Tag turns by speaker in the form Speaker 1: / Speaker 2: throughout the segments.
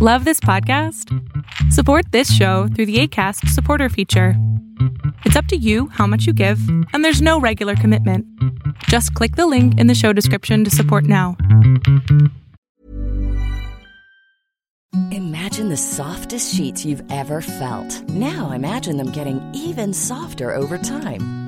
Speaker 1: Love this podcast? Support this show through the ACAST supporter feature. It's up to you how much you give, and there's no regular commitment. Just click the link in the show description to support now.
Speaker 2: Imagine the softest sheets you've ever felt. Now imagine them getting even softer over time.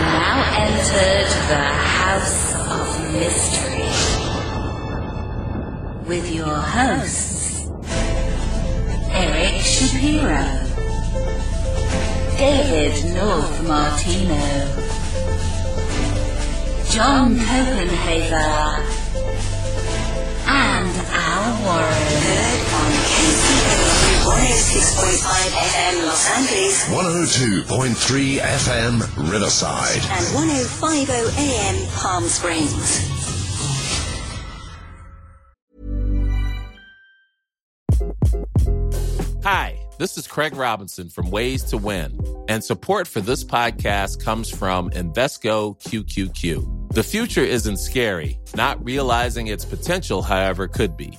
Speaker 3: now entered the House of Mystery with your hosts, Eric Shapiro, David North Martino, John Copenhaver, and Al Warren. Heard on KCOU 106.5 FM Los Angeles
Speaker 4: 102.3 FM Riverside.
Speaker 3: and 1050 AM Palm Springs.
Speaker 5: Hi, this is Craig Robinson from Ways to Win, and support for this podcast comes from Invesco QQQ. The future isn't scary, not realizing its potential, however, could be.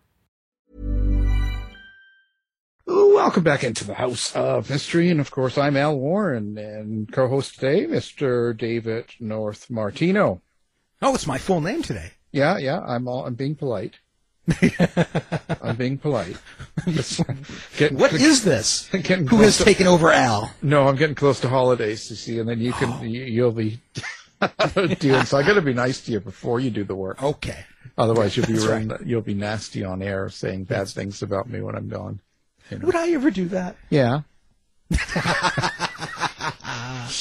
Speaker 6: Welcome back into the House of Mystery. And of course, I'm Al Warren and co host today, Mr. David North Martino.
Speaker 7: Oh, it's my full name today.
Speaker 6: Yeah, yeah, I'm all, I'm being polite. I'm being polite. Getting-
Speaker 7: What is this? Who has
Speaker 6: to-
Speaker 7: taken over Al?
Speaker 6: No, I'm getting close to holidays, you see, and then you can, oh. you, you'll be doing, so I gotta be nice to you before you do the work.
Speaker 7: Okay.
Speaker 6: Otherwise you'll be real- you'll be nasty on air saying bad things about me when I'm gone. You know.
Speaker 7: Would I ever do that?
Speaker 6: Yeah.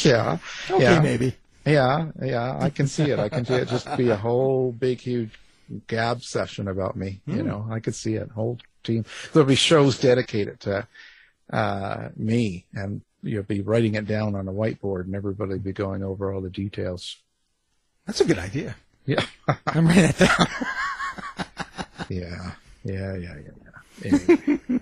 Speaker 6: yeah.
Speaker 7: Okay,
Speaker 6: yeah.
Speaker 7: maybe.
Speaker 6: Yeah, yeah, I can see it. I can see it just be a whole big, huge gab session about me. You
Speaker 7: Hmm.
Speaker 6: know, I could see it. Whole team. There'll be shows dedicated to uh, me, and you'll be writing it down on a whiteboard, and everybody will be going over all the details.
Speaker 7: That's a good idea.
Speaker 6: Yeah.
Speaker 7: I'm writing it down.
Speaker 6: Yeah, yeah, yeah, yeah, yeah. Anyway.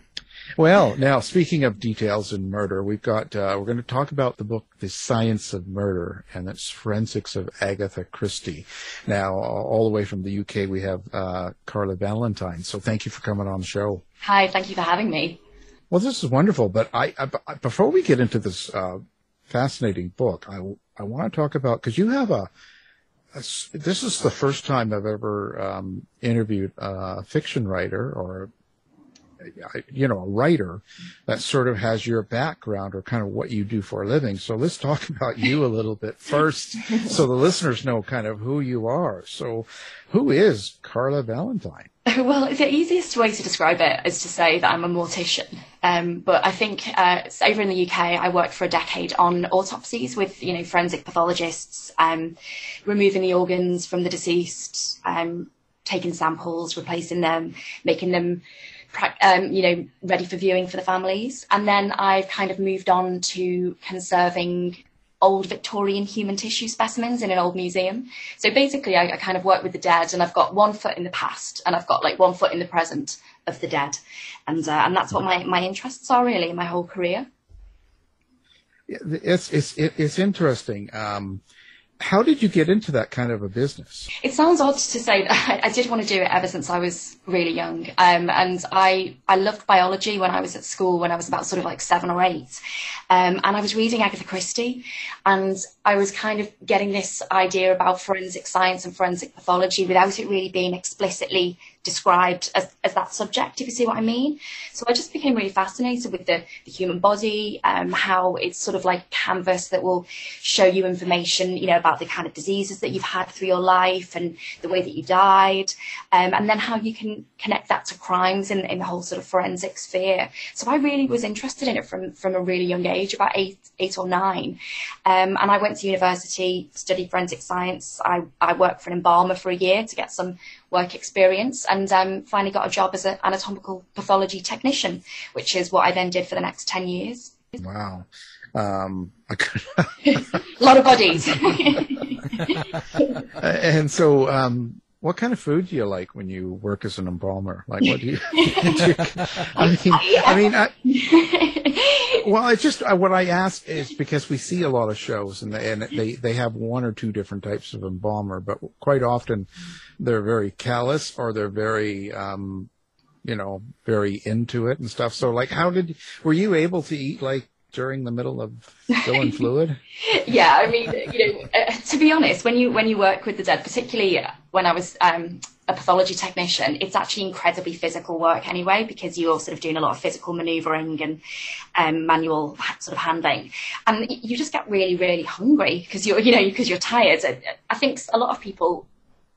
Speaker 6: Well, now speaking of details in murder, we've got uh, we're going to talk about the book "The Science of Murder" and its forensics of Agatha Christie. Now, all the way from the UK, we have uh, Carla Valentine. So, thank you for coming on the show.
Speaker 8: Hi, thank you for having me.
Speaker 6: Well, this is wonderful, but I, I before we get into this uh, fascinating book, I I want to talk about because you have a this is the first time I've ever um, interviewed a fiction writer or you know a writer that sort of has your background or kind of what you do for a living. So let's talk about you a little bit first, so the listeners know kind of who you are. So, who is Carla Valentine?
Speaker 8: Well, the easiest way to describe it is to say that I'm a mortician. Um, but I think uh, over in the UK, I worked for a decade on autopsies with, you know, forensic pathologists, um, removing the organs from the deceased, um, taking samples, replacing them, making them, um, you know, ready for viewing for the families. And then I've kind of moved on to conserving old Victorian human tissue specimens in an old museum. So basically, I, I kind of work with the dead, and I've got one foot in the past, and I've got like one foot in the present of the dead, and uh, and that's what my my interests are really my whole career.
Speaker 6: It's it's it's interesting. Um, how did you get into that kind of a business?
Speaker 8: It sounds odd to say that I, did want to do it ever since I was really young. Um, and I, I loved biology when I was at school, when I was about sort of like seven or eight. Um, and I was reading Agatha Christie and I was kind of getting this idea about forensic science and forensic pathology without it really being explicitly described as, as that subject, if you see what I mean. So I just became really fascinated with the, the human body, um, how it's sort of like canvas that will show you information, you know, about the kind of diseases that you've had through your life and the way that you died, um, and then how you can connect that to crimes in, in the whole sort of forensic sphere. So I really was interested in it from, from a really young age, about eight, eight or nine. Um, and I went to university, studied forensic science. I, I worked for an embalmer for a year to get some work experience and um, finally got a job as an anatomical pathology technician, which is what I then did for the next 10 years.
Speaker 6: Wow. Um,
Speaker 8: A lot of bodies.
Speaker 6: and so, um, what kind of food do you like when you work as an embalmer? Like, what do you? do you- I mean, I mean, I, well, it's just uh, what I ask is because we see a lot of shows and they, and they they have one or two different types of embalmer, but quite often they're very callous or they're very, um, you know, very into it and stuff. So, like, how did were you able to eat like during the middle of filling fluid?
Speaker 8: yeah, I mean, you know, uh, to be honest, when you when you work with the dead, particularly when I was um, a pathology technician, it's actually incredibly physical work anyway, because you're sort of doing a lot of physical maneuvering and um, manual sort of handling. And you just get really, really hungry because you're, you know, because you're tired. I think a lot of people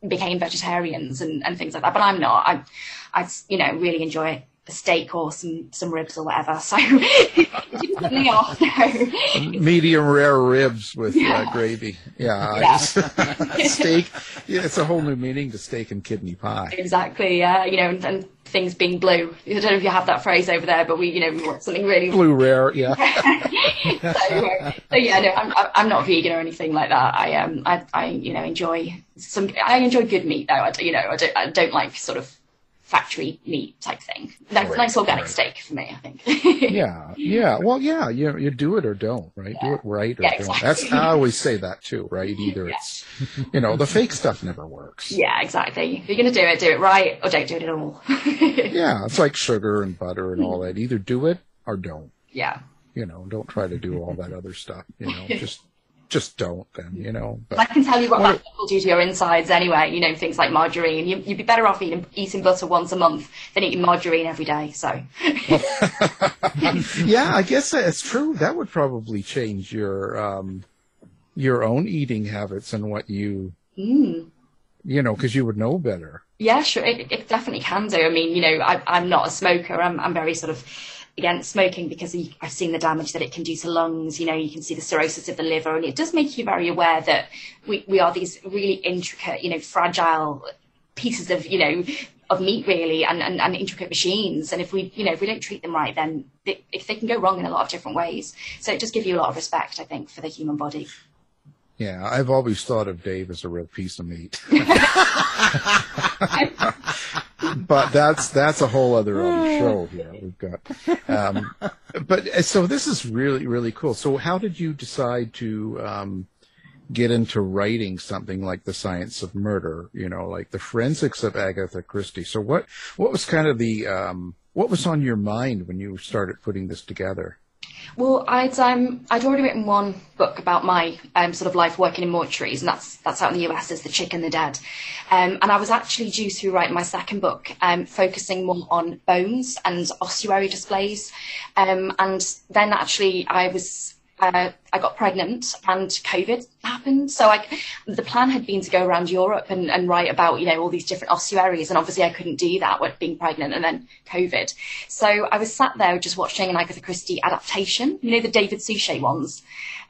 Speaker 8: became vegetarians and, and things like that, but I'm not. I, I, you know, really enjoy a steak or some, some ribs or whatever. So
Speaker 6: Medium rare ribs with yeah. uh, gravy. Yeah. yeah. steak. Yeah, it's a whole new meaning to steak and kidney pie.
Speaker 8: Exactly. Yeah. You know, and, and, things being blue. I don't know if you have that phrase over there, but we, you know, we want something really
Speaker 6: blue rare. Yeah.
Speaker 8: so, uh, so, yeah, no, I'm, I'm not vegan or anything like that. I um, I, I, you know, enjoy some. I enjoy good meat though. I, you know, I don't, I don't like sort of factory meat type thing. That's right, nice organic right. steak for me, I think.
Speaker 6: yeah, yeah. Well, yeah. You you do it or don't, right? Yeah. Do it right or
Speaker 8: yeah,
Speaker 6: don't.
Speaker 8: Exactly.
Speaker 6: That's I always say that too, right? Either yeah. it's you know the fake stuff never works.
Speaker 8: Yeah, exactly. If you're gonna do it, do it right or don't do it at all.
Speaker 6: yeah, it's like sugar and butter and all that. Either do it or don't.
Speaker 8: Yeah.
Speaker 6: You know, don't try to do all that other stuff. You know, just just don't then, you know.
Speaker 8: But, I can tell you what, what that will do to your insides anyway, you know, things like margarine. You, would be better off eating, eating butter once a month than eating margarine every day, so.
Speaker 6: yeah, I guess that's true. That would probably change your, um, your own eating habits and what you,
Speaker 8: mm.
Speaker 6: you know, because you would know better.
Speaker 8: Yeah, sure. It, it definitely can do. I mean, you know, I, I'm not a smoker. I'm, I'm very sort of, against smoking because I've seen the damage that it can do to lungs. You know, you can see the cirrhosis of the liver, and it does make you very aware that we, we are these really intricate, you know, fragile pieces of, you know, of meat really and, and, and intricate machines. And if we, you know, if we don't treat them right, then they, if they can go wrong in a lot of different ways. So it does give you a lot of respect, I think, for the human body.
Speaker 6: Yeah, I've always thought of Dave as a real piece of meat. but that's that's a whole other, other show here. We've got, um, but uh, so this is really really cool. So how did you decide to um, get into writing something like the science of murder? You know, like the forensics of Agatha Christie. So what what was kind of the um, what was on your mind when you started putting this together?
Speaker 8: Well, I'd um, I'd already written one book about my um, sort of life working in mortuaries, and that's that's out in the US as The Chick and the Dead. Um, and I was actually due to write my second book, um, focusing more on bones and ossuary displays. Um, and then actually, I was uh, I got pregnant and COVID happened. So I, the plan had been to go around Europe and, and write about, you know, all these different ossuaries. And obviously I couldn't do that with being pregnant and then COVID. So I was sat there just watching an Agatha Christie adaptation, you know, the David Suchet ones,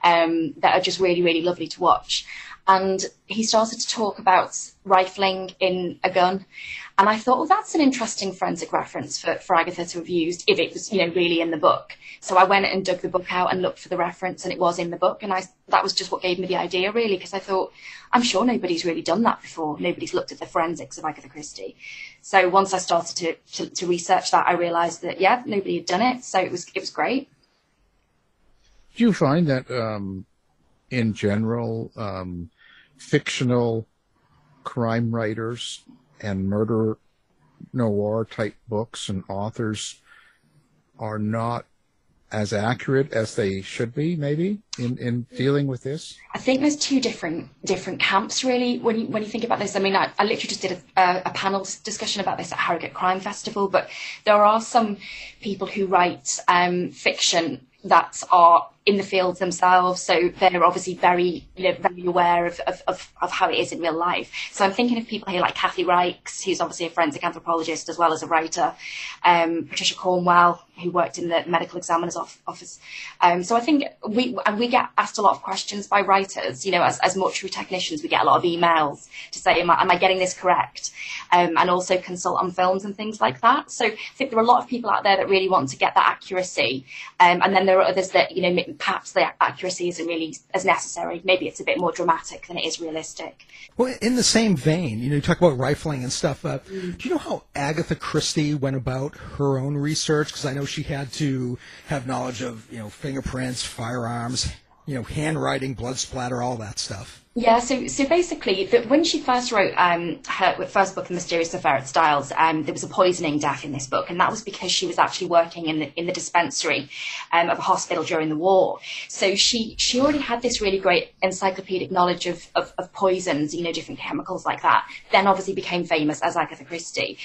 Speaker 8: um, that are just really, really lovely to watch. And he started to talk about rifling in a gun. And I thought, well, that's an interesting forensic reference for, for Agatha to have used if it was, you know, really in the book. So I went and dug the book out and looked for the reference and it was in the book. And I, that was just what gave me the idea really, because I thought, I'm sure nobody's really done that before. Nobody's looked at the forensics of Agatha Christie. So once I started to, to, to research that, I realized that, yeah, nobody had done it. So it was, it was great.
Speaker 6: Do you find that, um, in general, um, fictional crime writers and murder noir type books and authors are not as accurate as they should be, maybe in, in dealing with this?
Speaker 8: I think there's two different different camps really. When you when you think about this, I mean, I, I literally just did a, a, panel discussion about this at Harrogate Crime Festival, but there are some people who write um, fiction that are in the fields themselves, so they're obviously very, you know, very aware of, of, of, of, how it is in real life. So I'm thinking of people here like Kathy Reichs, who's obviously a forensic anthropologist as well as a writer, um, Patricia Cornwell, who worked in the medical examiner's office. Um, so I think we and we get asked a lot of questions by writers. You know, as, as mortuary technicians, we get a lot of emails to say, "Am I, am I getting this correct?" Um, and also consult on films and things like that. So I think there are a lot of people out there that really want to get that accuracy, um, and then there are others that you know perhaps the accuracy isn't really as necessary. Maybe it's a bit more dramatic than it is realistic.
Speaker 7: Well, in the same vein, you know, you talk about rifling and stuff. Uh, mm. Do you know how Agatha Christie went about her own research? Because I know she had to have knowledge of, you know, fingerprints, firearms, you know, handwriting, blood splatter, all that stuff.
Speaker 8: Yeah, so so basically, the, when she first wrote um, her first book, The Mysterious Affair at Styles, um, there was a poisoning death in this book, and that was because she was actually working in the in the dispensary um, of a hospital during the war. So she she already had this really great encyclopedic knowledge of, of, of poisons, you know, different chemicals like that. Then obviously became famous as Agatha Christie,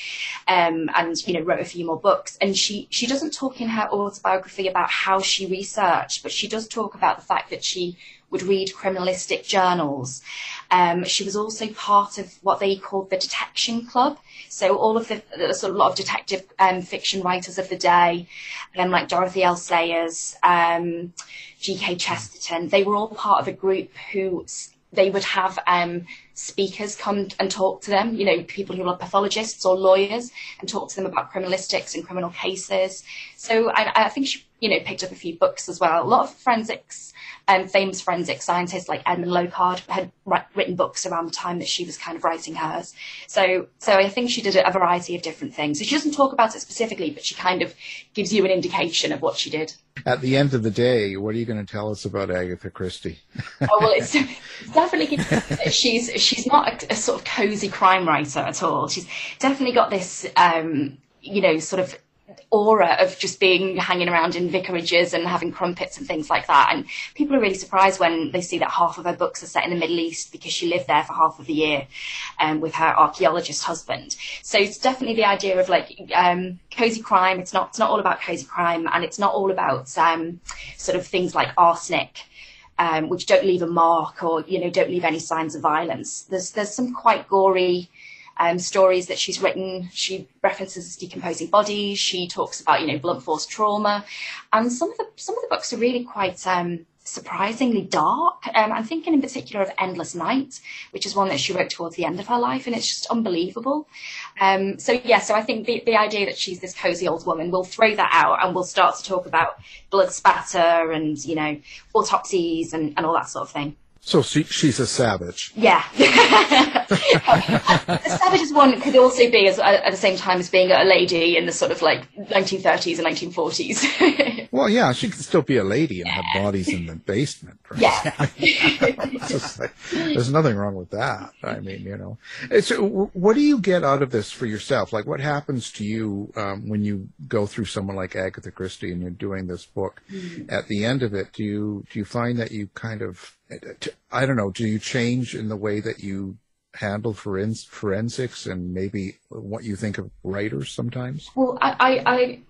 Speaker 8: um, and you know wrote a few more books. And she she doesn't talk in her autobiography about how she researched, but she does talk about the fact that she would read criminalistic journals. Um, she was also part of what they called the Detection Club. So all of the, sort of lot of detective um, fiction writers of the day, um, like Dorothy L. Sayers, um, G.K. Chesterton, they were all part of a group who they would have um, speakers come and talk to them, you know, people who are pathologists or lawyers, and talk to them about criminalistics and criminal cases. So I, I think she, you know, picked up a few books as well. A lot of forensics um, famous forensic scientists like Edmund Locard had written books around the time that she was kind of writing hers. So, so I think she did a variety of different things. So she doesn't talk about it specifically, but she kind of gives you an indication of what she did.
Speaker 6: At the end of the day, what are you going to tell us about Agatha Christie?
Speaker 8: oh well, it's, it's definitely she's she's not a, a, sort of cozy crime writer at all. She's definitely got this, um, you know, sort of aura of just being hanging around in vicarages and having crumpets and things like that. And people are really surprised when they see that half of her books are set in the Middle East because she lived there for half of the year um, with her archaeologist husband. So it's definitely the idea of like um, cozy crime. It's not it's not all about cozy crime, and it's not all about um, sort of things like arsenic. Um, which don't leave a mark or you know don't leave any signs of violence. There's there's some quite gory um, stories that she's written. She references decomposing bodies. She talks about, you know, blunt force trauma, and some of the some of the books are really quite um, surprisingly dark. Um, I'm thinking in particular of Endless Night, which is one that she wrote towards the end of her life, and it's just unbelievable. Um, so yeah, so I think the, the idea that she's this cozy old woman, we'll throw that out and we'll start to talk about blood spatter and you know autopsies and, and all that sort of thing.
Speaker 6: So she, she's a savage.
Speaker 8: Yeah. the savage is one could also be as, at the same time as being a lady in the sort of like 1930s and 1940s.
Speaker 6: well, yeah, she could still be a lady and have bodies in the basement.
Speaker 8: Right? Yeah.
Speaker 6: like, there's nothing wrong with that. I mean, you know. So what do you get out of this for yourself? Like what happens to you um, when you go through someone like Agatha Christie and you're doing this book? Mm. At the end of it, do you do you find that you kind of I don't know. Do you change in the way that you handle forens- forensics and maybe what you think of writers sometimes?
Speaker 8: Well, I, I, I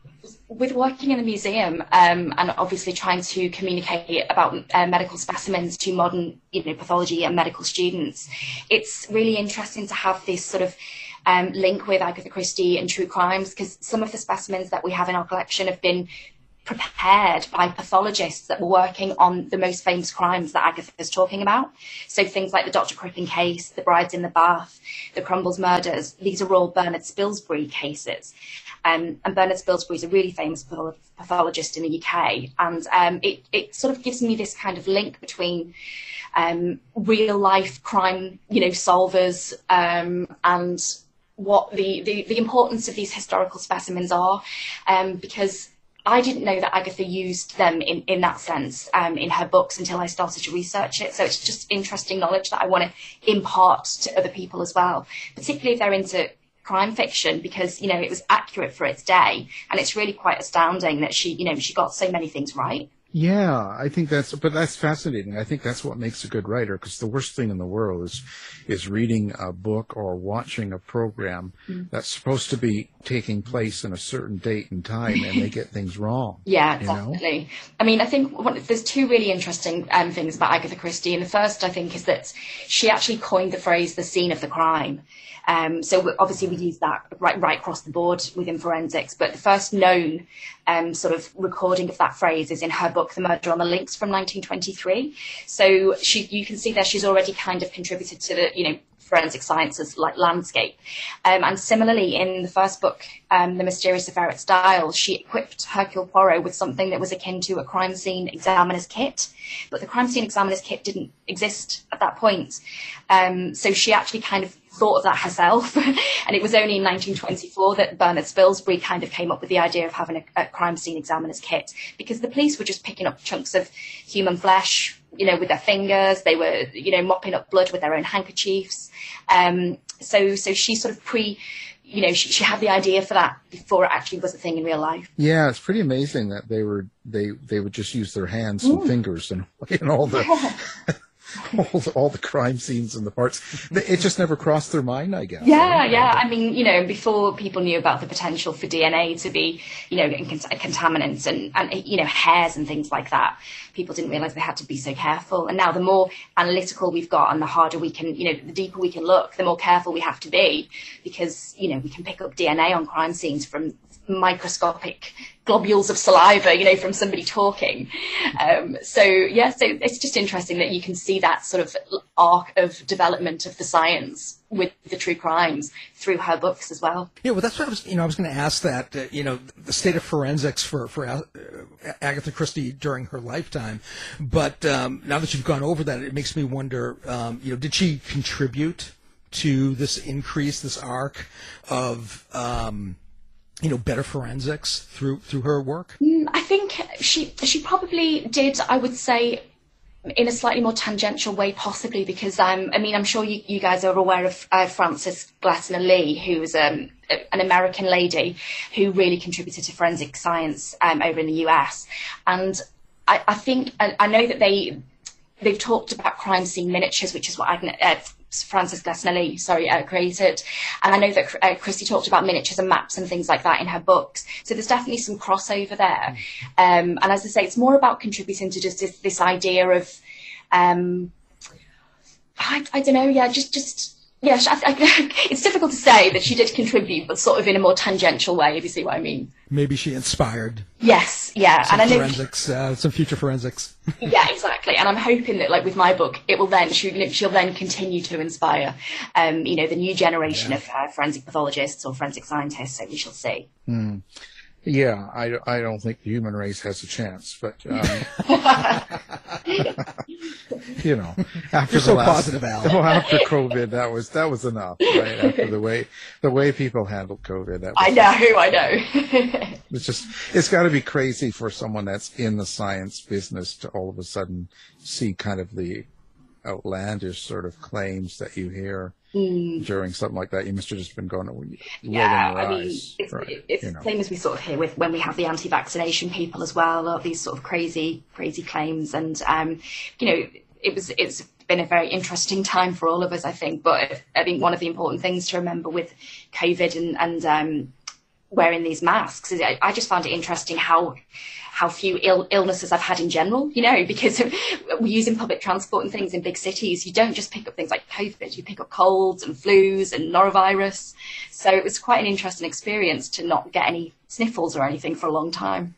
Speaker 8: with working in the museum um, and obviously trying to communicate about uh, medical specimens to modern, you know, pathology and medical students, it's really interesting to have this sort of um, link with Agatha Christie and true crimes because some of the specimens that we have in our collection have been prepared by pathologists that were working on the most famous crimes that Agatha is talking about. So things like the Dr. Crippen case, the Brides in the Bath, the Crumbles murders, these are all Bernard Spilsbury cases. Um, and Bernard Spilsbury is a really famous pathologist in the UK. And um, it, it sort of gives me this kind of link between um, real life crime, you know, solvers um, and what the, the, the, importance of these historical specimens are. Um, because I didn't know that Agatha used them in, in that sense um, in her books until I started to research it. So it's just interesting knowledge that I want to impart to other people as well, particularly if they're into crime fiction because you know it was accurate for its day and it's really quite astounding that she you know she got so many things right
Speaker 6: yeah, I think that's, but that's fascinating. I think that's what makes a good writer because the worst thing in the world is, is reading a book or watching a program mm. that's supposed to be taking place in a certain date and time and they get things wrong.
Speaker 8: Yeah, definitely. Know? I mean, I think one, there's two really interesting um, things about Agatha Christie. And the first, I think, is that she actually coined the phrase the scene of the crime. Um, so obviously we use that right, right across the board within forensics, but the first known um, sort of recording of that phrase is in her book, The Murder on the Links from 1923. So she, you can see there she's already kind of contributed to the, you know, forensic sciences like landscape. Um, and similarly, in the first book, um, The Mysterious Affair at Styles, she equipped Hercule Poirot with something that was akin to a crime scene examiner's kit. But the crime scene examiner's kit didn't exist at that point. Um, so she actually kind of thought of that herself. and it was only in 1924 that Bernard Spilsbury kind of came up with the idea of having a, a crime scene examiner's kit because the police were just picking up chunks of human flesh you know, with their fingers. They were, you know, mopping up blood with their own handkerchiefs. Um, so, so she sort of pre, you know, she, she had the idea for that before it actually was a thing in real life.
Speaker 6: Yeah, it's pretty amazing that they were they they would just use their hands and
Speaker 8: Mm.
Speaker 6: fingers and in all the all the, all the crime scenes and the parts. It just never crossed their mind, I guess.
Speaker 8: Yeah, yeah. I mean, you know, before people knew about the potential for DNA to be, you know, contaminants and, and, you know, hairs and things like that, people didn't realize they had to be so careful. And now the more analytical we've got and the harder we can, you know, the deeper we can look, the more careful we have to be because, you know, we can pick up DNA on crime scenes from microscopic globules of saliva, you know, from somebody talking. Um, so yeah, so it's just interesting that you can see that sort of arc of development of the science with the true crimes through her books as well.
Speaker 7: Yeah, well, that's what I was. You know, I was going to ask that. Uh, you know, the state of forensics for for uh, Agatha Christie during her lifetime. But um, now that you've gone over that, it makes me wonder. Um, you know, did she contribute to this increase, this arc of um, you know better forensics through through her work?
Speaker 8: Mm, I think she she probably did. I would say in a slightly more tangential way, possibly because um, I mean I'm sure you, you guys are aware of uh, Frances Glessner Lee, who was um, a- an American lady who really contributed to forensic science um, over in the US, and I, I think I, I know that they they've talked about crime scene miniatures, which is what Agnes, uh, Frances Glessner sorry, uh, created. And I know that uh, Christie talked about miniatures and maps and things like that in her books. So there's definitely some crossover there. Um, and as I say, it's more about contributing to just this, this idea of, um, I, I don't know, yeah, just, just, yeah, I, I, it's difficult to say that she did contribute, but sort of in a more tangential way, if you see what I mean.
Speaker 7: Maybe she inspired
Speaker 8: Yes, yeah.
Speaker 7: some
Speaker 8: and I know
Speaker 7: forensics, uh, some future forensics.
Speaker 8: yeah, exactly. And I'm hoping that, like with my book, it will then she, she'll then continue to inspire, um, you know, the new generation of uh, forensic pathologists or forensic scientists. So we shall see.
Speaker 6: Hmm. Yeah, I, I don't think the human race has a chance, but um, you know, after
Speaker 7: You're
Speaker 6: the
Speaker 7: so
Speaker 6: last,
Speaker 7: positive, Al.
Speaker 6: Oh, after COVID, that was that was enough. Right after the way the way people handled COVID, that was,
Speaker 8: I know, I know.
Speaker 6: It's just it's got to be crazy for someone that's in the science business to all of a sudden see kind of the outlandish sort of claims that you hear
Speaker 8: Mm.
Speaker 6: during something like that. You must have just been going, rolling
Speaker 8: Yeah,
Speaker 6: your
Speaker 8: I mean,
Speaker 6: eyes.
Speaker 8: it's,
Speaker 6: right,
Speaker 8: it's
Speaker 6: you
Speaker 8: the
Speaker 6: know.
Speaker 8: same as we sort of hear with when we have the anti-vaccination people as well, these sort of crazy, crazy claims. And um, you know, it was it's been a very interesting time for all of us, I think. But I think one of the important things to remember with COVID and and um, wearing these masks is I, I just found it interesting how how few Ill, illnesses I've had in general, you know, because we're using public transport and things in big cities. You don't just pick up things like COVID, you pick up colds and flus and norovirus. So it was quite an interesting experience to not get any sniffles or anything for a long time.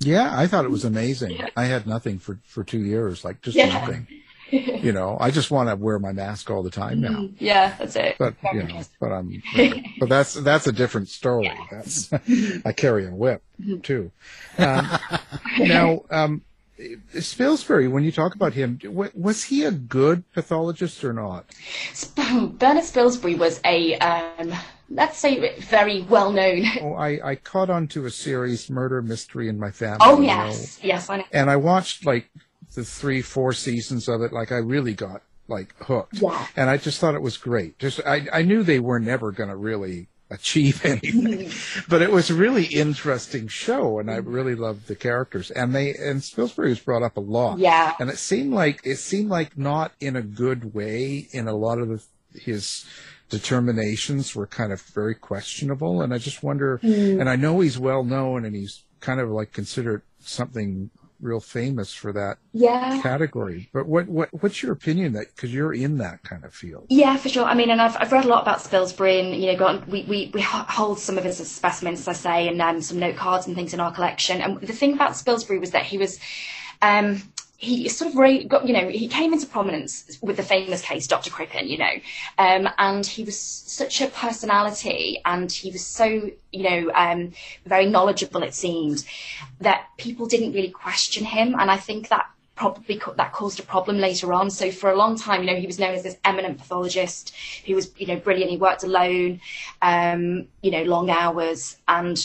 Speaker 6: Yeah, I thought it was amazing. I had nothing for for two years, like just
Speaker 8: Yeah.
Speaker 6: nothing. You know, I just want to wear my mask all the time now.
Speaker 8: Yeah, that's it.
Speaker 6: But you know, but I'm, but that's that's a different story. That's I carry a whip too. Um, now, um, Spilsbury, when you talk about him, was he a good pathologist or not?
Speaker 8: Bernard Spilsbury was a, um, let's say, very well known.
Speaker 6: Oh, I I caught on to a series, Murder Mystery in My Family.
Speaker 8: Oh,
Speaker 6: you
Speaker 8: yes. Yes, I know.
Speaker 6: know, and I watched like the three, four seasons of it. Like I really got like hooked.
Speaker 8: Yeah.
Speaker 6: and I just thought it was great. Just I, I knew they were never going to really achieve anything, but it was a really interesting show, and I really loved the characters. And they and Spilsbury was brought up a lot.
Speaker 8: Yeah.
Speaker 6: and it seemed like it seemed like not in a good way in a lot of the, his determinations were kind of very questionable. And I just wonder.
Speaker 8: Mm.
Speaker 6: And I know he's well known, and he's kind of like considered something real famous for that
Speaker 8: Yeah.
Speaker 6: category. But what what what's your opinion that because you're in that kind of field?
Speaker 8: Yeah, for sure. I mean, and I've, I've read a lot about Spilsbury, and you know, got, we, we we hold some of his specimens, as I say, and um, some note cards and things in our collection. And the thing about Spilsbury was that he was, um, he sort of got, you know, he came into prominence with the famous case, Dr. Crippen, you know, um, and he was such a personality, and he was so, you know, um, very knowledgeable. It seemed that people didn't really question him, and I think that probably that caused a problem later on. So for a long time, you know, he was known as this eminent pathologist who was, you know, brilliant. He worked alone, um, you know, long hours, and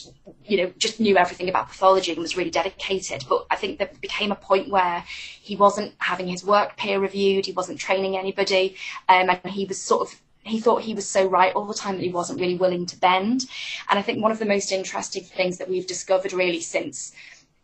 Speaker 8: you know, just knew everything about pathology and was really dedicated. But I think there became a point where he wasn't having his work peer reviewed, he wasn't training anybody, um, and he was sort of he thought he was so right all the time that he wasn't really willing to bend. And I think one of the most interesting things that we've discovered really since,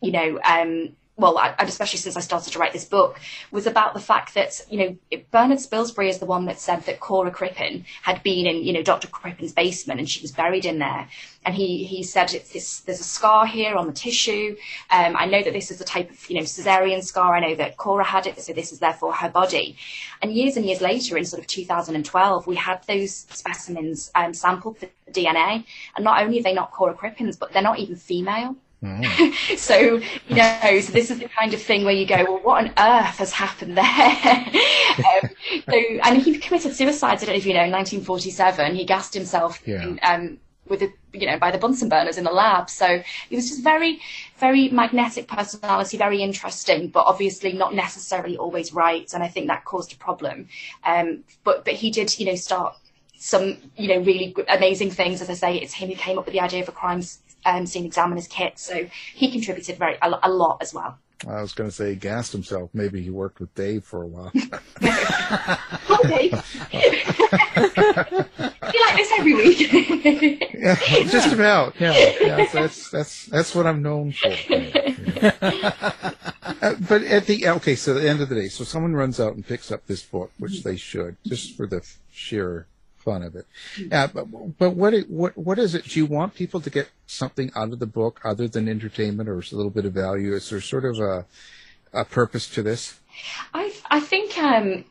Speaker 8: you know, um, well, and especially since I started to write this book, was about the fact that, you know, Bernard Spilsbury is the one that said that Cora Crippen had been in, you know, Dr. Crippen's basement and she was buried in there. And he, he said, it's this, there's a scar here on the tissue. Um, I know that this is a type of, you know, cesarean scar. I know that Cora had it, so this is therefore her body. And years and years later, in sort of 2012, we had those specimens um, sampled for DNA. And not only are they not Cora Crippen's, but they're not even female. Mm. so, you know, so this is the kind of thing where you go, well, what on earth has happened there? um, so, and he committed suicide, I don't know if you know, in 1947. He gassed himself
Speaker 6: Yeah.
Speaker 8: in, um, with, a, you know, by the Bunsen burners in the lab. So he was just very, very magnetic personality, very interesting, but obviously not necessarily always right. And I think that caused a problem. Um, but, but he did, you know, start some, you know, really amazing things. As I say, it's him who came up with the idea of a crime um, scene examiner's kit. So he contributed very a, a lot as well.
Speaker 6: I was going to say he gassed himself. Maybe he worked with Dave for a while.
Speaker 8: Okay. you like this every week.
Speaker 6: yeah, just about. Yeah, yeah that's that's that's what I'm known for. Uh, but at the okay, so at the end of the day, so someone runs out and picks up this book, which they should, just for the sheer fun of it. Uh, but, but what it, what what is it? Do you want people to get something out of the book other than entertainment or a little bit of value? Is there sort of a a purpose to this?
Speaker 8: I I think um,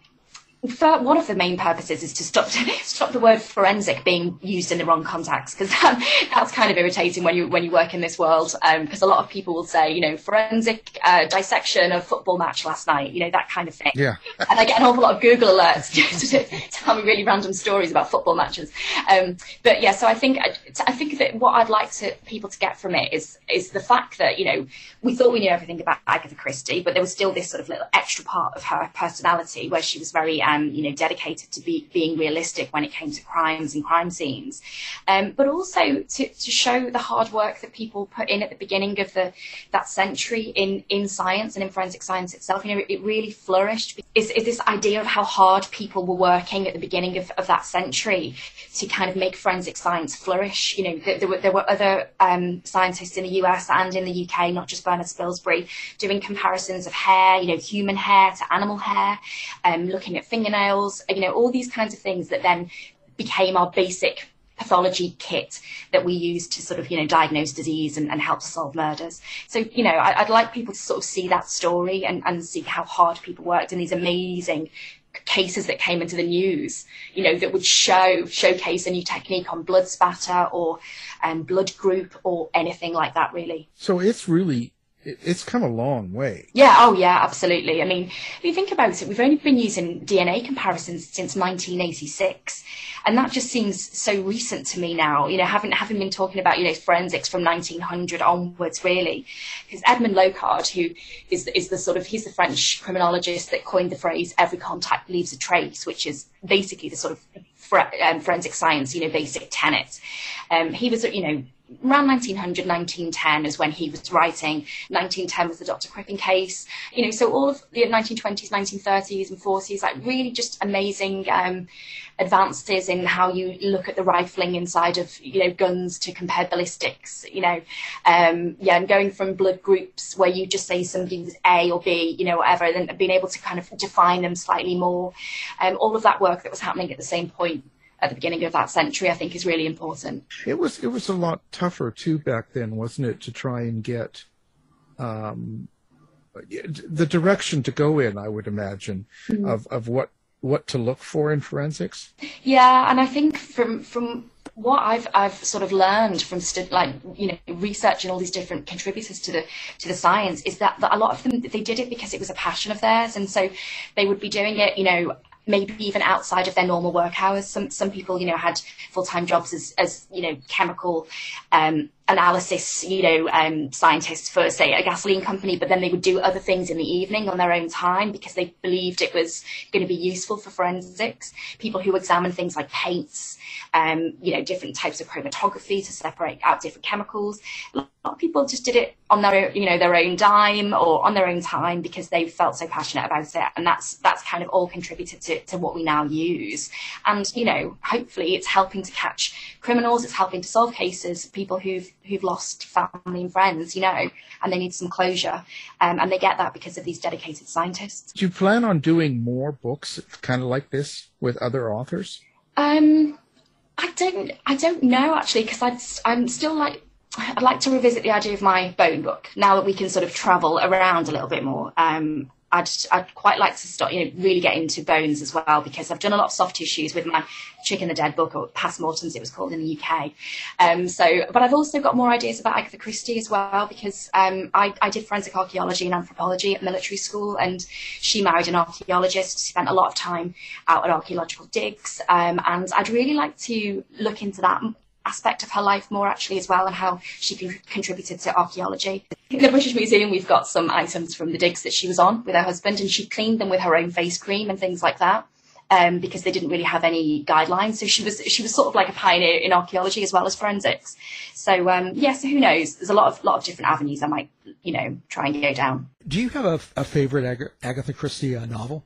Speaker 8: one of the main purposes is to stop stop the word forensic being used in the wrong context because that, that's kind of irritating when you when you work in this world because a lot of people will say you know forensic uh, dissection of football match last night you know that kind of thing
Speaker 6: Yeah.
Speaker 8: and I get an awful lot of Google alerts to tell me really random stories about football matches. Um, but yeah, so I think I think that what I'd like to people to get from it is is the fact that you know we thought we knew everything about Agatha Christie, but there was still this sort of little extra part of her personality where she was very um, you know dedicated to be, being realistic when it came to crimes and crime scenes, um, but also to, to show the hard work that people put in at the beginning of the that century in in science and in forensic science itself. You know, it, really flourished. Is, is this idea of how hard people were working at the beginning of, of that century to kind of make forensic science flourish? You know, there, there were there were other um, scientists in the US and in the UK, not just Bernard Spilsbury, doing comparisons of hair, you know, human hair to animal hair, um, looking at fingernails, you know, all these kinds of things that then became our basic pathology kit that we use to sort of, you know, diagnose disease and, and help solve murders. So, you know, I, I'd like people to sort of see that story and, and see how hard people worked in these amazing cases that came into the news, you know, that would show, showcase a new technique on blood spatter or um, blood group or anything like that, really.
Speaker 6: So it's really it's come a long way.
Speaker 8: Yeah, oh yeah, absolutely. I mean, if you think about it, we've only been using DNA comparisons since 1986. And that just seems so recent to me now, you know, having, having been talking about, you know, forensics from 1900 onwards, really. Because Edmund Locard, who is, is the sort of, he's the French criminologist that coined the phrase, every contact leaves a trace, which is basically the sort of um, forensic science, you know, basic tenet. Um, he was, you know, around 1900, 1910 is when he was writing. 1910 was the Dr. Crippen case. You know, so all of the 1920s, 1930s and 40s, like really just amazing um, advances in how you look at the rifling inside of, you know, guns to compare ballistics, you know. Um, yeah, and going from blood groups where you just say somebody was A or B, you know, whatever, and then being able to kind of define them slightly more. Um, all of that work that was happening at the same point at the beginning of that century, I think is really important.
Speaker 6: It was it was a lot tougher too back then, wasn't it, to try and get um, the direction to go in. I would imagine
Speaker 8: Mhm.
Speaker 6: of of what what to look for in forensics.
Speaker 8: Yeah, and I think from from what I've I've sort of learned from like you know researching all these different contributors to the to the science is that, that a lot of them they did it because it was a passion of theirs, and so they would be doing it, you know. Maybe even outside of their normal work hours. Some some people, you know, had full time jobs as, as you know chemical um, analysis, you know, um, scientists for, say, a gasoline company, but then they would do other things in the evening on their own time because they believed it was going to be useful for forensics. People who examine things like paints, um, you know, different types of chromatography to separate out different chemicals. A lot of people just did it on their, you know, their own dime or on their own time because they felt so passionate about it, and that's that's kind of all contributed to, to what we now use. And you know, hopefully, it's helping to catch criminals. It's helping to solve cases. People who've who've lost family and friends, you know, and they need some closure, um, and they get that because of these dedicated scientists.
Speaker 6: Do you plan on doing more books, kind of like this, with other authors?
Speaker 8: Um, I don't, I don't know actually, because I'm still like, I'd like to revisit the idea of my bone book now that we can sort of travel around a little bit more. Um, I'd, I'd quite like to start, you know, really get into bones as well because I've done a lot of soft tissues with my Chick in the Dead book or Past Mortems, it was called in the UK. Um, so, but I've also got more ideas about Agatha Christie as well because um, I, I did forensic archaeology and anthropology at military school, and she married an archaeologist. Spent a lot of time out at archaeological digs, um, and I'd really like to look into that aspect of her life more actually as well and how she contributed to archaeology. In the British Museum we've got some items from the digs that she was on with her husband and she cleaned them with her own face cream and things like that. Um, because they didn't really have any guidelines. So she was she was sort of like a pioneer in archaeology as well as forensics. So um, yeah, so who knows? There's a lot of lot of different avenues I might you know try and go down.
Speaker 7: Do you have a, a favorite Ag- Agatha Christie uh, novel?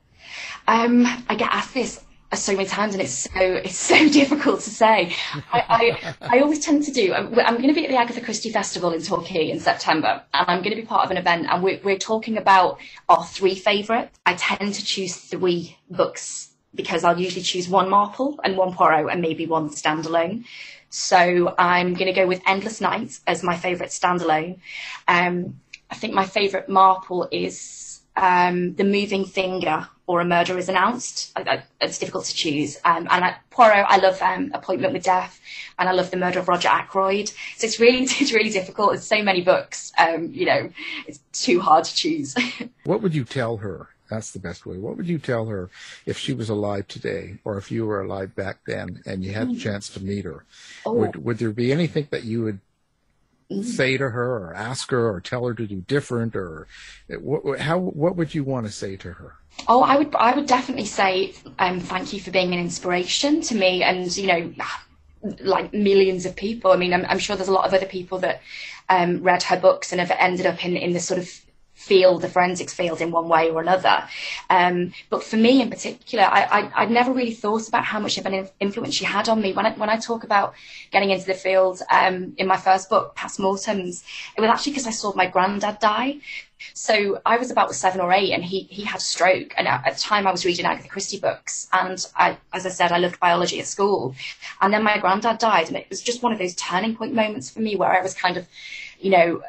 Speaker 8: Um, I get asked this so many times, and it's so it's so difficult to say. I, I, I always tend to do. I'm, I'm, going to be at the Agatha Christie Festival in Torquay in September, and I'm going to be part of an event, and we're, we're talking about our three favourites. I tend to choose three books because I'll usually choose one Marple and one Poirot, and maybe one standalone. So I'm going to go with Endless Night as my favourite standalone. Um, I think my favourite Marple is um, The Moving Finger or a murder is announced. I, I, it's difficult to choose. Um, and I, Poirot, I love um, Appointment with Death, and I love The Murder of Roger Ackroyd. So it's really, it's really difficult. There's so many books. Um, you know, it's too hard to choose.
Speaker 6: what would you tell her? That's the best way. What would you tell her if she was alive today, or if you were alive back then, and you had a hmm. chance to meet her? Oh. Would Would there be anything that you would say to her, or ask her, or tell her to do different, or what, how? What would you want to say to her?
Speaker 8: Oh, I would I would definitely say um, thank you for being an inspiration to me, and you know, like millions of people. I mean, I'm, I'm sure there's a lot of other people that um, read her books and have ended up in in this sort of field, the forensics field, in one way or another. Um, but for me in particular, I, I, would never really thought about how much of an influence she had on me. When I, when I talk about getting into the field um, in my first book, Past Mortems, it was actually because I saw my granddad die. So I was about seven or eight, and he he had a stroke. And at, the time, I was reading Agatha Christie books, and I, as I said, I loved biology at school. And then my granddad died, and it was just one of those turning point moments for me where I was kind of, you know,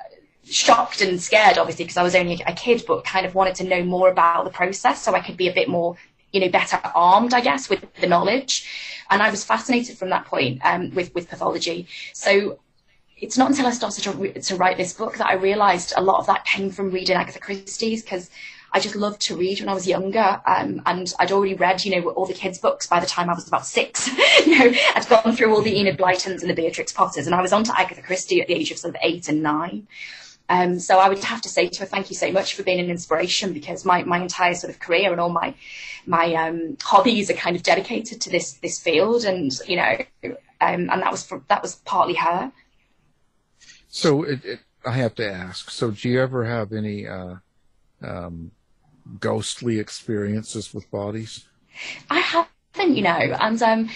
Speaker 8: shocked and scared, obviously, because I was only a kid, but kind of wanted to know more about the process so I could be a bit more, you know, better armed, I guess, with the knowledge. And I was fascinated from that point um, with with pathology. So it's not until I started to, to write this book that I realised a lot of that came from reading Agatha Christie's because I just loved to read when I was younger, um, and I'd already read, you know, all the kids' books by the time I was about six. you know, I'd gone through all the Enid Blytons and the Beatrix Potters, and I was on to Agatha Christie at the age of sort of eight and nine. Um, so I would have to say to her, thank you so much for being an inspiration because my, my entire sort of career and all my my um, hobbies are kind of dedicated to this this field, and you know, um, and that was for, that was partly her.
Speaker 6: So it, it, I have to ask. So do you ever have any uh, um, ghostly experiences with bodies?
Speaker 8: I haven't, you know, and um,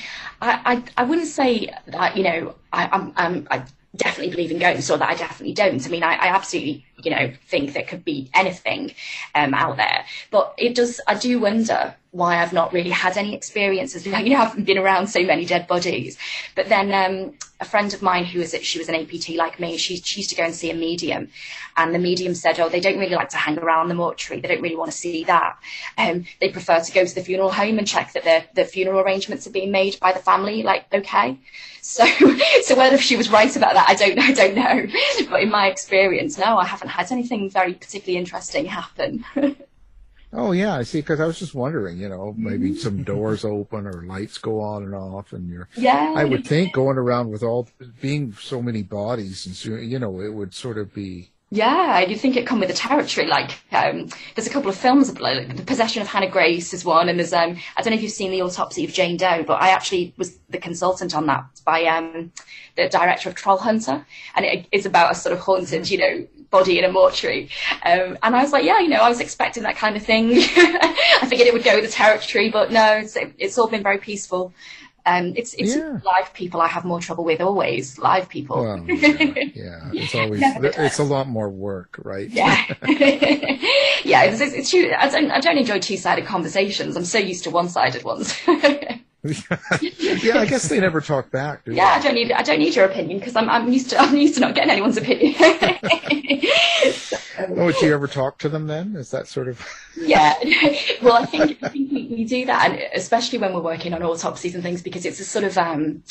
Speaker 8: I, I I wouldn't say that you know I, I'm, I'm I definitely believe in ghosts or that I definitely don't. I mean, I, I absolutely, you know, think there could be anything um, out there. But it does, I do wonder why I've not really had any experiences. You know, I haven't been around so many dead bodies. But then um, a friend of mine who was, she was an APT like me, she, she used to go and see a medium. And the medium said, oh, they don't really like to hang around the mortuary. They don't really want to see that. Um, they prefer to go to the funeral home and check that the, the funeral arrangements are being made by the family, like, okay. So, so whether she was right about that, I don't, I don't know. But in my experience, no, I haven't had anything very particularly interesting happen.
Speaker 6: Oh yeah, I see. Because I was just wondering, you know, maybe some doors open or lights go on and off, and you're.
Speaker 8: Yeah.
Speaker 6: I would think going around with all being so many bodies, and so, you know, it would sort of be.
Speaker 8: Yeah, you think it come with the territory. Like, um, there's a couple of films, like The Possession of Hannah Grace is one, and there's um, I don't know if you've seen The Autopsy of Jane Doe, but I actually was the consultant on that by um, the director of Troll Hunter, and it is about a sort of haunted, you know, body in a mortuary. Um, and I was like, yeah, you know, I was expecting that kind of thing. I figured it would go with the territory, but no, it's, it's all been very peaceful. Um, it's it's
Speaker 6: Yeah.
Speaker 8: live people I have more trouble with always live people.
Speaker 6: Well, yeah, it's always it's a lot more work, right?
Speaker 8: Yeah, yeah. It's, it's, it's. I don't I don't enjoy two sided conversations. I'm so used to one sided ones.
Speaker 6: Yeah, I guess they never talk back, do they?
Speaker 8: yeah, I don't need I don't need your opinion because I'm I'm used to I'm used to not getting anyone's opinion.
Speaker 6: they? Oh, do you ever talk to them then? Is that sort of?
Speaker 8: yeah. well, I think, I think we, we do that, and especially when we're working on autopsies and things, because it's a sort of um,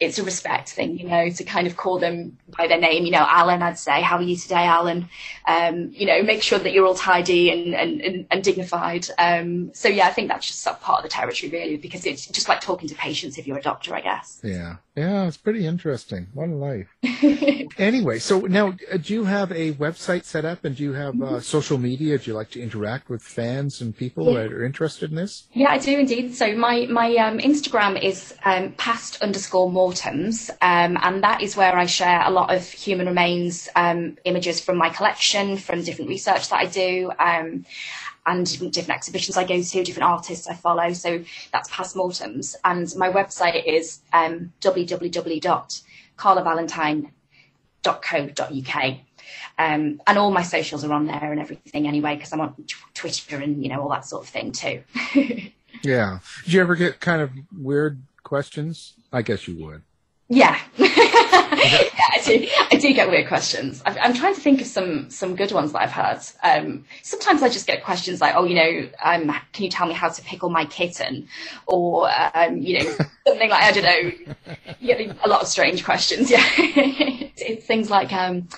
Speaker 8: it's a respect thing, you know, to kind of call them by their name. You know, Alan, I'd say, "How are you today, Alan?" Um, you know, make sure that you're all tidy and and, and, and dignified. Um, so yeah, I think that's just part of the territory, really, because it's just like talking to patients if you're a doctor, I guess.
Speaker 6: Yeah, yeah, it's pretty interesting. What a life. anyway, so now, uh, do you have a website set up, and do you have uh, social media? Do you like to interact with fans and people
Speaker 8: Yeah.
Speaker 6: that are interested in this?
Speaker 8: Yeah, I do indeed. So my my um, Instagram is um, past underscore mortems, um, and that is where I share a lot of human remains um, images from my collection, from different research that I do. And different, exhibitions I go to, different artists I follow. So that's past mortems. And my website is um, www.carlavalentine.co.uk. Um, and all my socials are on there and everything anyway, because I'm on t- Twitter and, you know, all that sort of thing too.
Speaker 6: Yeah. Did you ever get kind of weird questions? I guess you would.
Speaker 8: Yeah. I do. I do get weird questions. I'm, I'm trying to think of some some good ones that I've had. Um, sometimes I just get questions like, "Oh, you know, um, can you tell me how to pickle my kitten?" Or um, you know, something like I don't know. You get a lot of strange questions. Yeah, it's things like um,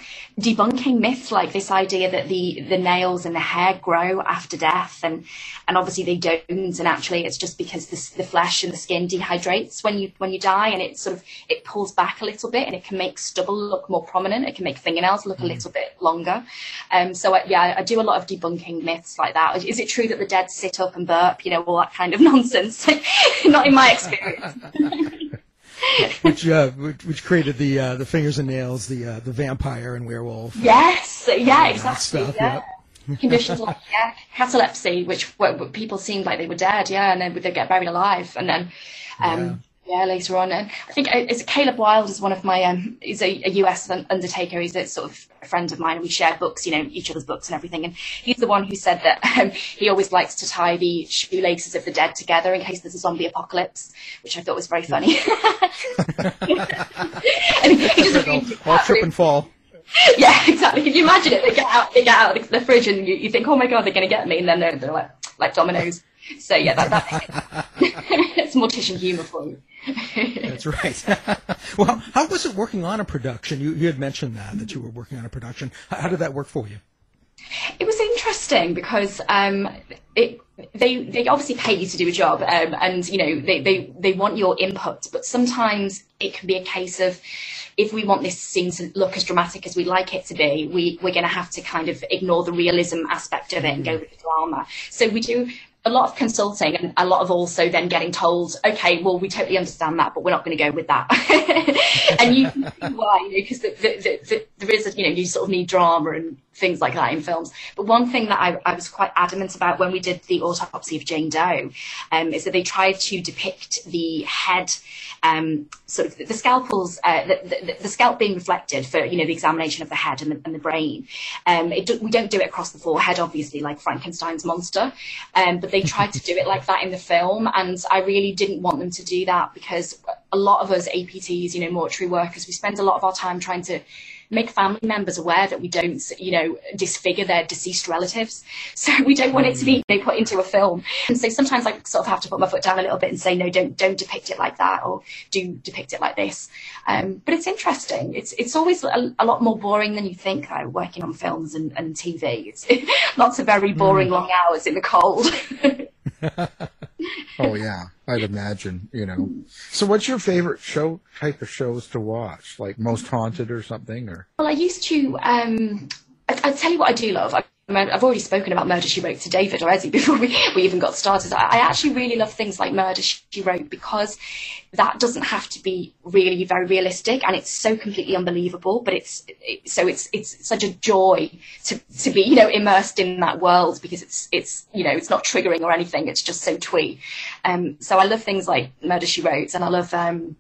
Speaker 8: debunking myths, like this idea that the the nails and the hair grow after death, and and obviously they don't, and actually it's just because the, the flesh and the skin dehydrates when you when you die, and it sort of it pulls back a little bit, and it can make stubble look more prominent. It can make fingernails look a little bit longer. Um, so I, yeah, I do a lot of debunking myths like that. Is it true that the dead sit up and burp? You know, all that kind of nonsense. Not in my experience.
Speaker 7: which, uh, which which created the uh, the fingers and nails, the uh, the vampire and werewolf.
Speaker 8: Yes, yeah,
Speaker 7: that
Speaker 8: exactly.
Speaker 7: stuff,
Speaker 8: yeah. Conditions like yeah, catalepsy, which were- people seemed like they were dead, yeah, and then they get buried alive, and then um, yeah. later on, and I think uh, it's Caleb Wild is one of my um, he's a, a US undertaker. He's a sort of a friend of mine, and we share books, you know, each other's books and everything. And he's the one who said that um, he always likes to tie the shoelaces of the dead together in case there's a zombie apocalypse, which I thought was very funny. and he just
Speaker 7: All trip and fall.
Speaker 8: yeah, exactly. Can you imagine it? They get out, they get out of the fridge, and you, you think, "Oh my god, they're going to get me," and then they're, they're like like dominoes. So yeah, that, that it's mortician humour for you.
Speaker 7: That's right. well, how was it working on a production? You you had mentioned that that you were working on a production. How, how did that work for you?
Speaker 8: It was interesting because um, it they they obviously pay you to do a job, um, and you know they, they they want your input, but sometimes it can be a case of if we want this scene to look as dramatic as we like it to be, we we're going to have to kind of ignore the realism aspect of it and go with the drama. So we do a lot of consulting and a lot of also then getting told, okay, well, we totally understand that, but we're not going to go with that. and you can see why, you know, because the, the, the, there is, a, you know, you sort of need drama and things like that in films. But one thing that I, I was quite adamant about when we did the autopsy of Jane Doe um, is that they tried to depict the head, um, sort of the scalpels, uh, the, the, the scalp being reflected for, you know, the examination of the head and the, and the brain. Um, do, we don't do it across the forehead, obviously, like Frankenstein's monster. Um, but they tried to do it like that in the film. And I really didn't want them to do that because a lot of us APTs, you know, mortuary workers, we spend a lot of our time trying to make family members aware that we don't, you know, disfigure their deceased relatives. So we don't want it to be you know, put into a film. And so sometimes I sort of have to put my foot down a little bit and say, no, don't don't depict it like that, or do depict it like this. Um, but it's interesting. It's it's always a, a, lot more boring than you think. Though, working on films and, and TV, it's lots of very boring mm. long hours in the cold.
Speaker 6: oh yeah, I'd imagine. You know. So, what's your favorite show type of shows to watch? Like most haunted or something, or?
Speaker 8: Well, I used to. Um, I, I tell you what I do love. I I've already spoken about Murder She Wrote to David already before we, we even got started. I, I actually really love things like Murder She Wrote because that doesn't have to be really very realistic and it's so completely unbelievable. But it's it, so it's it's such a joy to to be you know immersed in that world because it's it's you know it's not triggering or anything. It's just so twee. Um, so I love things like Murder She Wrote and I love. Um,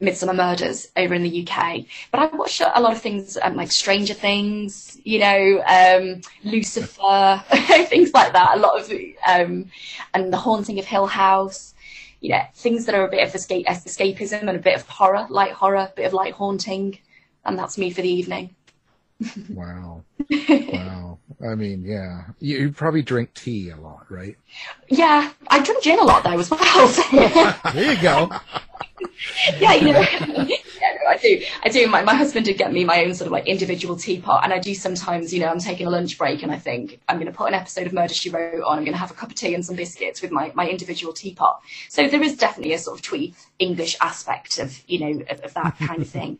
Speaker 8: Midsomer Murders over in the UK. But I watch a lot of things um, like Stranger Things, you know, um, Lucifer, things like that. A lot of, um, and The Haunting of Hill House. You know, things that are a bit of escape, escapism and a bit of horror, light horror, a bit of light haunting, and that's me for the evening.
Speaker 6: wow. Wow. I mean, yeah. You, you, probably drink tea a lot, right?
Speaker 8: Yeah. I drink gin a lot though as well.
Speaker 6: there you go.
Speaker 8: yeah, you know, yeah, no, I do. I do. My, my husband did get me my own sort of like individual teapot, and I do sometimes, you know, I'm taking a lunch break and I think I'm going to put an episode of Murder She Wrote on. I'm going to have a cup of tea and some biscuits with my, my individual teapot. So there is definitely a sort of twee English aspect of, you know, of, of that kind of thing.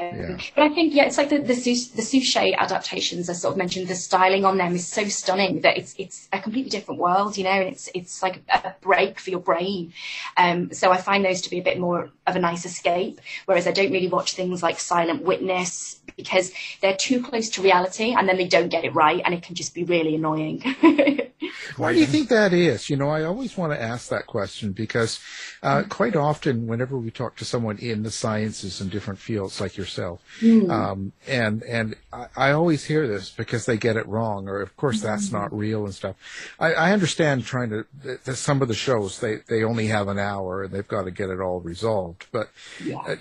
Speaker 8: Um, yeah. But I think yeah, it's like the the, the Suchet adaptations. I sort of mentioned the styling on them is so stunning that it's it's a completely different world, you know, and it's it's like a break for your brain. Um, so I find those to be a bit more of a nice escape. Whereas I don't really watch things like Silent Witness because they're too close to reality, and then they don't get it right, and it can just be really annoying.
Speaker 6: Why do you think that is? You know, I always want to ask that question because uh, quite often, whenever we talk to someone in the sciences and different fields like yourself, mm. um, and and I, I, always hear this because they get it wrong, or of course that's mm. not real and stuff. I, I understand trying to that some of the shows they they only have an hour and they've got to get it all resolved, but yeah. uh,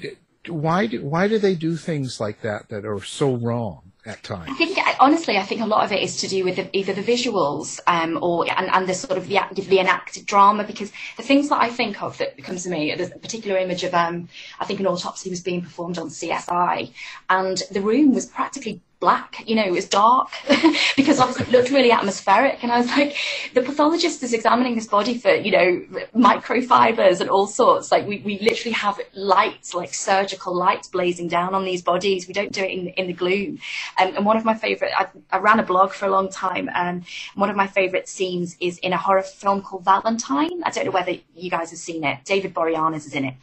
Speaker 6: why do why do they do things like that that are so wrong? At times?
Speaker 8: I think honestly, I think a lot of it is to do with the, either the visuals um, or and, and the sort of the, the enacted drama. Because the things that I think of that comes to me, there's a particular image of um, I think an autopsy was being performed on CSI, and the room was practically black, you know, it was dark because obviously it looked really atmospheric. And I was like, the pathologist is examining this body for, you know, microfibers and all sorts. Like we, we literally have lights, like surgical lights blazing down on these bodies. We don't do it in, in the gloom. Um, and one of my favorite, I, I, ran a blog for a long time and one of my favorite scenes is in a horror film called Valentine. I don't know whether you guys have seen it. David Boreanaz is in it.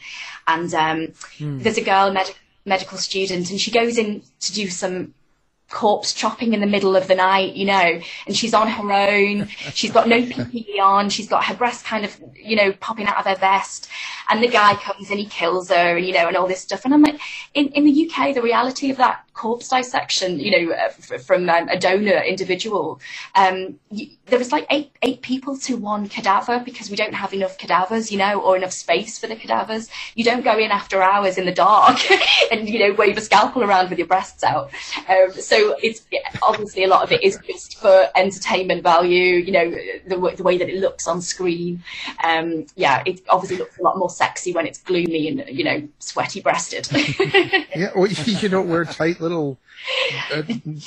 Speaker 8: And um, mm. there's a girl, med- medical student, and she goes in to do some corpse chopping in the middle of the night, you know, and she's on her own. She's got no PPE on. She's got her breast kind of, you know, popping out of her vest. And the guy comes and he kills her, and, you know, and all this stuff. And I'm like, in, in the UK, the reality of that corpse dissection, you know, uh, from um, a donor individual, um, there was like eight eight people to one cadaver because we don't have enough cadavers, you know, or enough space for the cadavers. You don't go in after hours in the dark and you know wave a scalpel around with your breasts out. Um, so it's obviously a lot of it is just for entertainment value, you know, the, the way that it looks on screen. Um, yeah, it obviously looks a lot more sexy when it's gloomy and you know sweaty breasted.
Speaker 6: yeah, well, you don't wear tight little uh,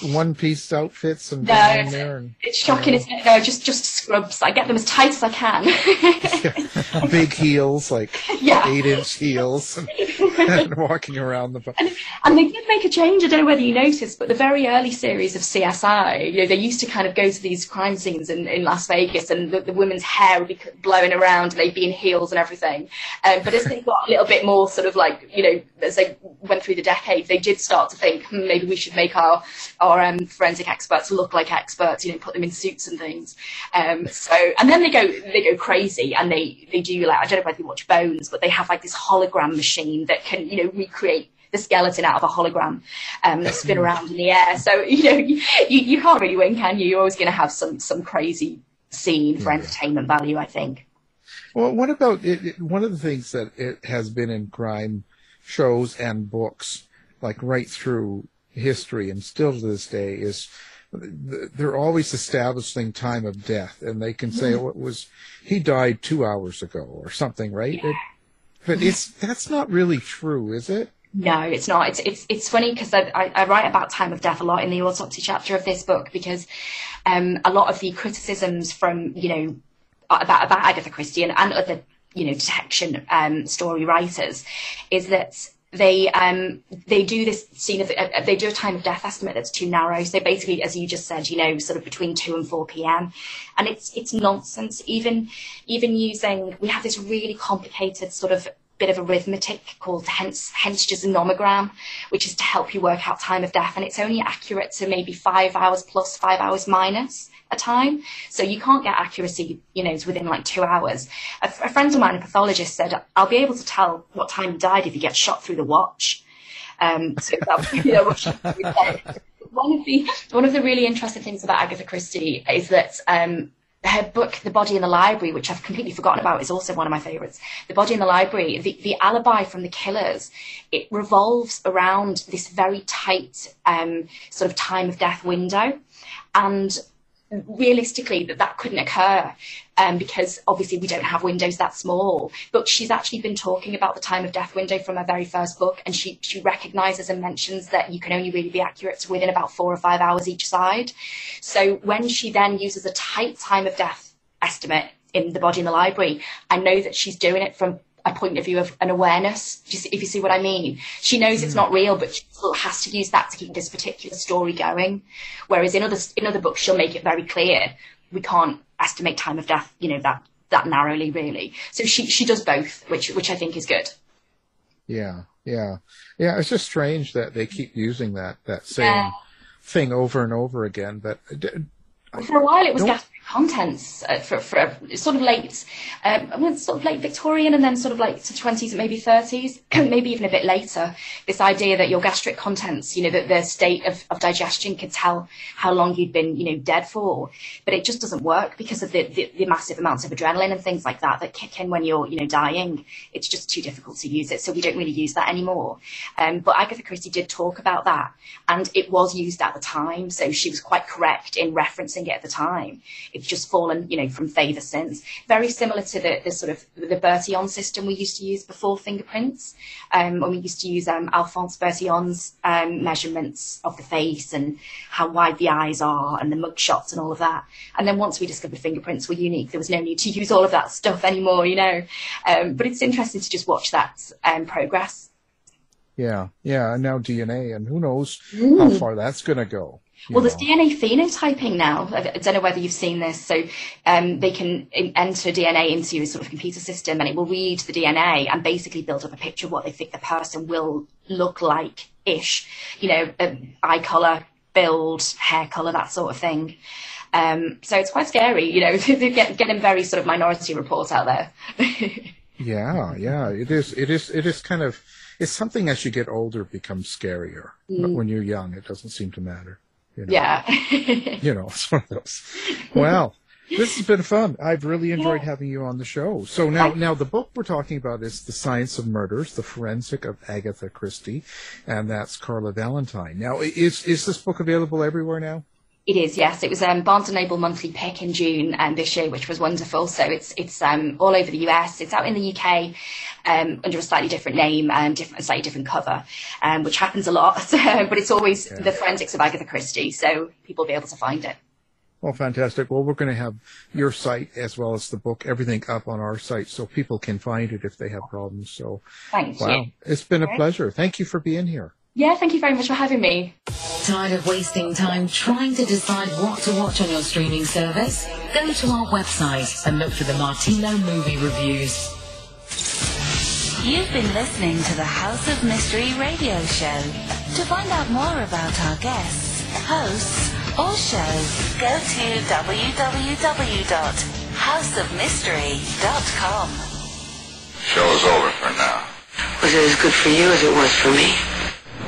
Speaker 6: one piece outfits and no, in there. And,
Speaker 8: it's shocking, isn't it? No, just just scrubs. I get them as tight as I can.
Speaker 6: yeah. Big heels, like yeah. eight inch heels, and, and, walking around the.
Speaker 8: And, and they did make a change. I don't know whether you noticed, but the very early series of CSI, you know, they used to kind of go to these crime scenes in, in Las Vegas, and the, the women's hair would be blowing around, and they'd be in heels and everything. Um, but as they got a little bit more sort of like, you know, as they went through the decades, they did start to think hmm, maybe we should make our our um, forensic experts look like experts. You know, put them in suits and things. Um, so and then they go they go crazy and they they do like I don't know whether you watch Bones, but they have like this hologram machine that can you know recreate the skeleton out of a hologram um, spin around in the air. So you know you, you, can't really win, can you? You're always going to have some some crazy scene for entertainment value, I think.
Speaker 6: Well, what about it, it, one of the things that it has been in crime shows and books, like right through history and still to this day is they're always establishing time of death, and they can say, "Oh, it was he died two hours ago" or something, right? It, but it's that's not really true, is it?
Speaker 8: No, it's not. It's it's it's funny because I, I, I write about time of death a lot in the autopsy chapter of this book because um, a lot of the criticisms from you know about about Agatha Christie and, and other you know detection um, story writers is that they um, they do this scene of uh, they do a time of death estimate that's too narrow. So basically, as you just said, you know, sort of between two and four p.m. and it's it's nonsense. Even even using we have this really complicated sort of bit of arithmetic called hence Henssge's nomogram, which is to help you work out time of death, and it's only accurate to maybe five hours plus, five hours minus a time. So you can't get accuracy, you know, within like two hours. A, a friend of mine, a pathologist, said, "I'll be able to tell what time he died if he gets shot through the watch." Um, so that, you know, one of the one of the really interesting things about Agatha Christie is that um, her book, The Body in the Library, which I've completely forgotten about, is also one of my favourites. The Body in the Library, the, the alibi from the killers, it revolves around this very tight um, sort of time of death window. And realistically that that couldn't occur um, because obviously we don't have windows that small. But she's actually been talking about the time of death window from her very first book and she, she recognizes and mentions that you can only really be accurate to within about four or five hours each side. So when she then uses a tight time of death estimate in the body in the library i know that she's doing it from a point of view of an awareness, just if you see what I mean. She knows it's hmm. not real, but she still has to use that to keep this particular story going. Whereas in other in other books, she'll make it very clear we can't estimate time of death, you know, that that narrowly, really. So she she does both, which which I think is good.
Speaker 6: Yeah, yeah, yeah. It's just strange that they keep using that that same
Speaker 8: Yeah.
Speaker 6: thing over and over again. But
Speaker 8: For a while, it was gastric contents uh, for, for sort of late, um, sort of late Victorian and then sort of like to 20s, maybe 30s, maybe even a bit later. This idea that your gastric contents, you know, that the state of, of digestion could tell how long you'd been, you know, dead for. But it just doesn't work because of the, the, the massive amounts of adrenaline and things like that that kick in when you're, you know, dying. It's just too difficult to use it. So we don't really use that anymore. Um, but Agatha Christie did talk about that and it was used at the time. So she was quite correct in referencing it at the time. It's just fallen, you know, from favour since. Very similar to the, the sort of the Bertillon system we used to use before fingerprints. Um, when we used to use um, Alphonse Bertillon's um, measurements of the face and how wide the eyes are and the mug shots and all of that. And then once we discovered fingerprints were unique, there was no need to use all of that stuff anymore, you know. Um, but it's interesting to just watch that um, progress.
Speaker 6: yeah, yeah. And now DNA, and who knows how far that's going to go.
Speaker 8: Well, there's DNA phenotyping now. I don't know whether you've seen this. So um, they can enter DNA into a sort of computer system, and it will read the DNA and basically build up a picture of what they think the person will look like ish. You know, um, eye color, build, hair color, that sort of thing. Um, so it's quite scary. You know, they're get, getting very sort of minority reports out there.
Speaker 6: Yeah, yeah. It is. It is. It is kind of. It's something as you get older becomes scarier. But
Speaker 8: Mm.
Speaker 6: when you're young, it doesn't seem to matter. You know?
Speaker 8: yeah.
Speaker 6: You know, it's one of those. Well, this has been fun. I've really enjoyed having you on the show. So now, now the book we're talking about is The Science of Murders: The Forensic of Agatha Christie, and that's Carla Valentine. Now, is is this book available everywhere now?
Speaker 8: It is, yes. It was um, Barnes and Noble monthly pick in June um, this year, which was wonderful. So it's it's um, all over the US. It's out in the UK um, under a slightly different name and different, slightly different cover, um, which happens a lot. but it's always the forensics of Agatha Christie, so people will be able to find it.
Speaker 6: Well, fantastic. Well, we're going to have your site as well as the book, everything up on our site so people can find it if they have problems. So,
Speaker 8: Thank
Speaker 6: wow,
Speaker 8: you.
Speaker 6: it's been a pleasure. Thank you for being here.
Speaker 8: Yeah, thank you very much for having me.
Speaker 3: Tired of wasting time trying to decide what to watch on your streaming service? Go to our website and look for the Martino movie reviews.
Speaker 9: You've been listening to the House of Mystery radio show. To find out more about our guests, hosts, or shows, go to www.houseofmystery.com.
Speaker 10: Show's over for now.
Speaker 11: Was it as good for you as it was for me?